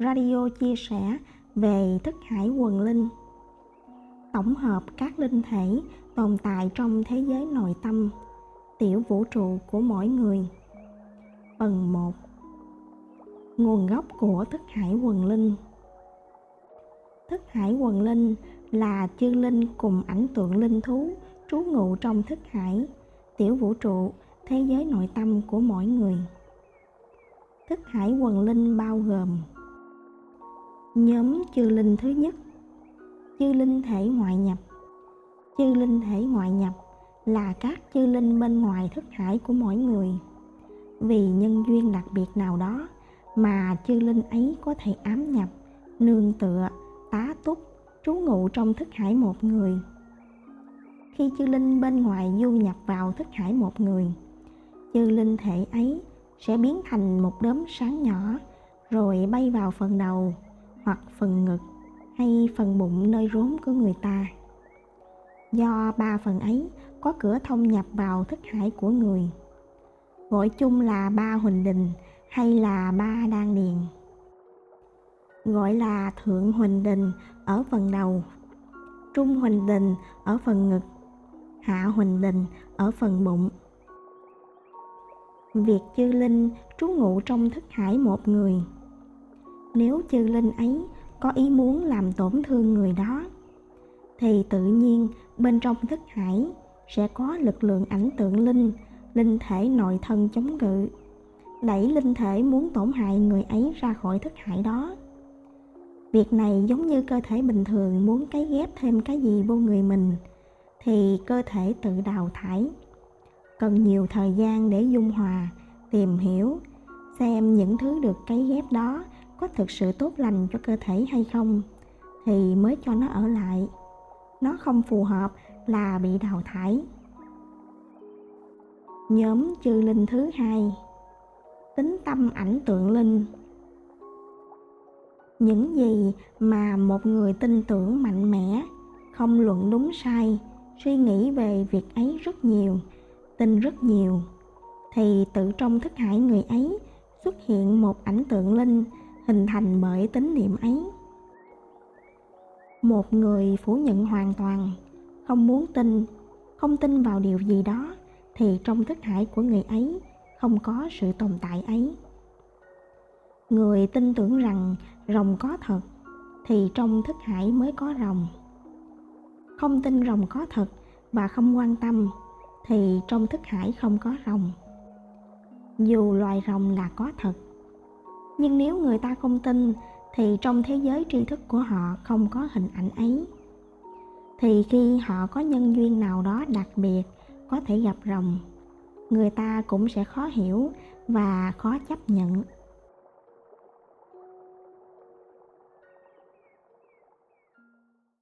radio chia sẻ về thức hải quần linh. Tổng hợp các linh thể tồn tại trong thế giới nội tâm, tiểu vũ trụ của mỗi người. Phần 1 nguồn gốc của thức hải quần linh. Thức hải quần linh là chư linh cùng ảnh tượng linh thú trú ngụ trong thức hải, tiểu vũ trụ, thế giới nội tâm của mỗi người. Thức hải quần linh bao gồm nhóm chư linh thứ nhất. Chư linh thể ngoại nhập. Chư linh thể ngoại nhập là các chư linh bên ngoài thức hải của mỗi người. Vì nhân duyên đặc biệt nào đó mà chư linh ấy có thể ám nhập, nương tựa, tá túc, trú ngụ trong thức hải một người. Khi chư linh bên ngoài du nhập vào thức hải một người, chư linh thể ấy sẽ biến thành một đốm sáng nhỏ rồi bay vào phần đầu hoặc phần ngực hay phần bụng nơi rốn của người ta. Do ba phần ấy có cửa thông nhập vào thức hải của người, gọi chung là ba huỳnh đình hay là ba đan điền. Gọi là thượng huỳnh đình ở phần đầu, trung huỳnh đình ở phần ngực, hạ huỳnh đình ở phần bụng. Việc chư linh trú ngụ trong thức hải một người nếu chư linh ấy có ý muốn làm tổn thương người đó, thì tự nhiên bên trong thức hải sẽ có lực lượng ảnh tượng linh linh thể nội thân chống cự. Đẩy linh thể muốn tổn hại người ấy ra khỏi thức hải đó. Việc này giống như cơ thể bình thường muốn cấy ghép thêm cái gì vô người mình, thì cơ thể tự đào thải. Cần nhiều thời gian để dung hòa, tìm hiểu, xem những thứ được cấy ghép đó có thực sự tốt lành cho cơ thể hay không thì mới cho nó ở lại. Nó không phù hợp là bị đào thải. Nhóm chư linh thứ hai, tính tâm ảnh tượng linh. Những gì mà một người tin tưởng mạnh mẽ, không luận đúng sai, suy nghĩ về việc ấy rất nhiều, tin rất nhiều, thì tự trong thức hải người ấy xuất hiện một ảnh tượng linh hình thành bởi tín niệm ấy. Một người phủ nhận hoàn toàn, không muốn tin, không tin vào điều gì đó, thì trong thức hải của người ấy không có sự tồn tại ấy. Người tin tưởng rằng rồng có thật, thì trong thức hải mới có rồng. Không tin rồng có thật và không quan tâm, thì trong thức hải không có rồng. Dù loài rồng là có thật nhưng nếu người ta không tin, thì trong thế giới tri thức của họ không có hình ảnh ấy. Thì khi họ có nhân duyên nào đó đặc biệt, có thể gặp rồng, người ta cũng sẽ khó hiểu và khó chấp nhận.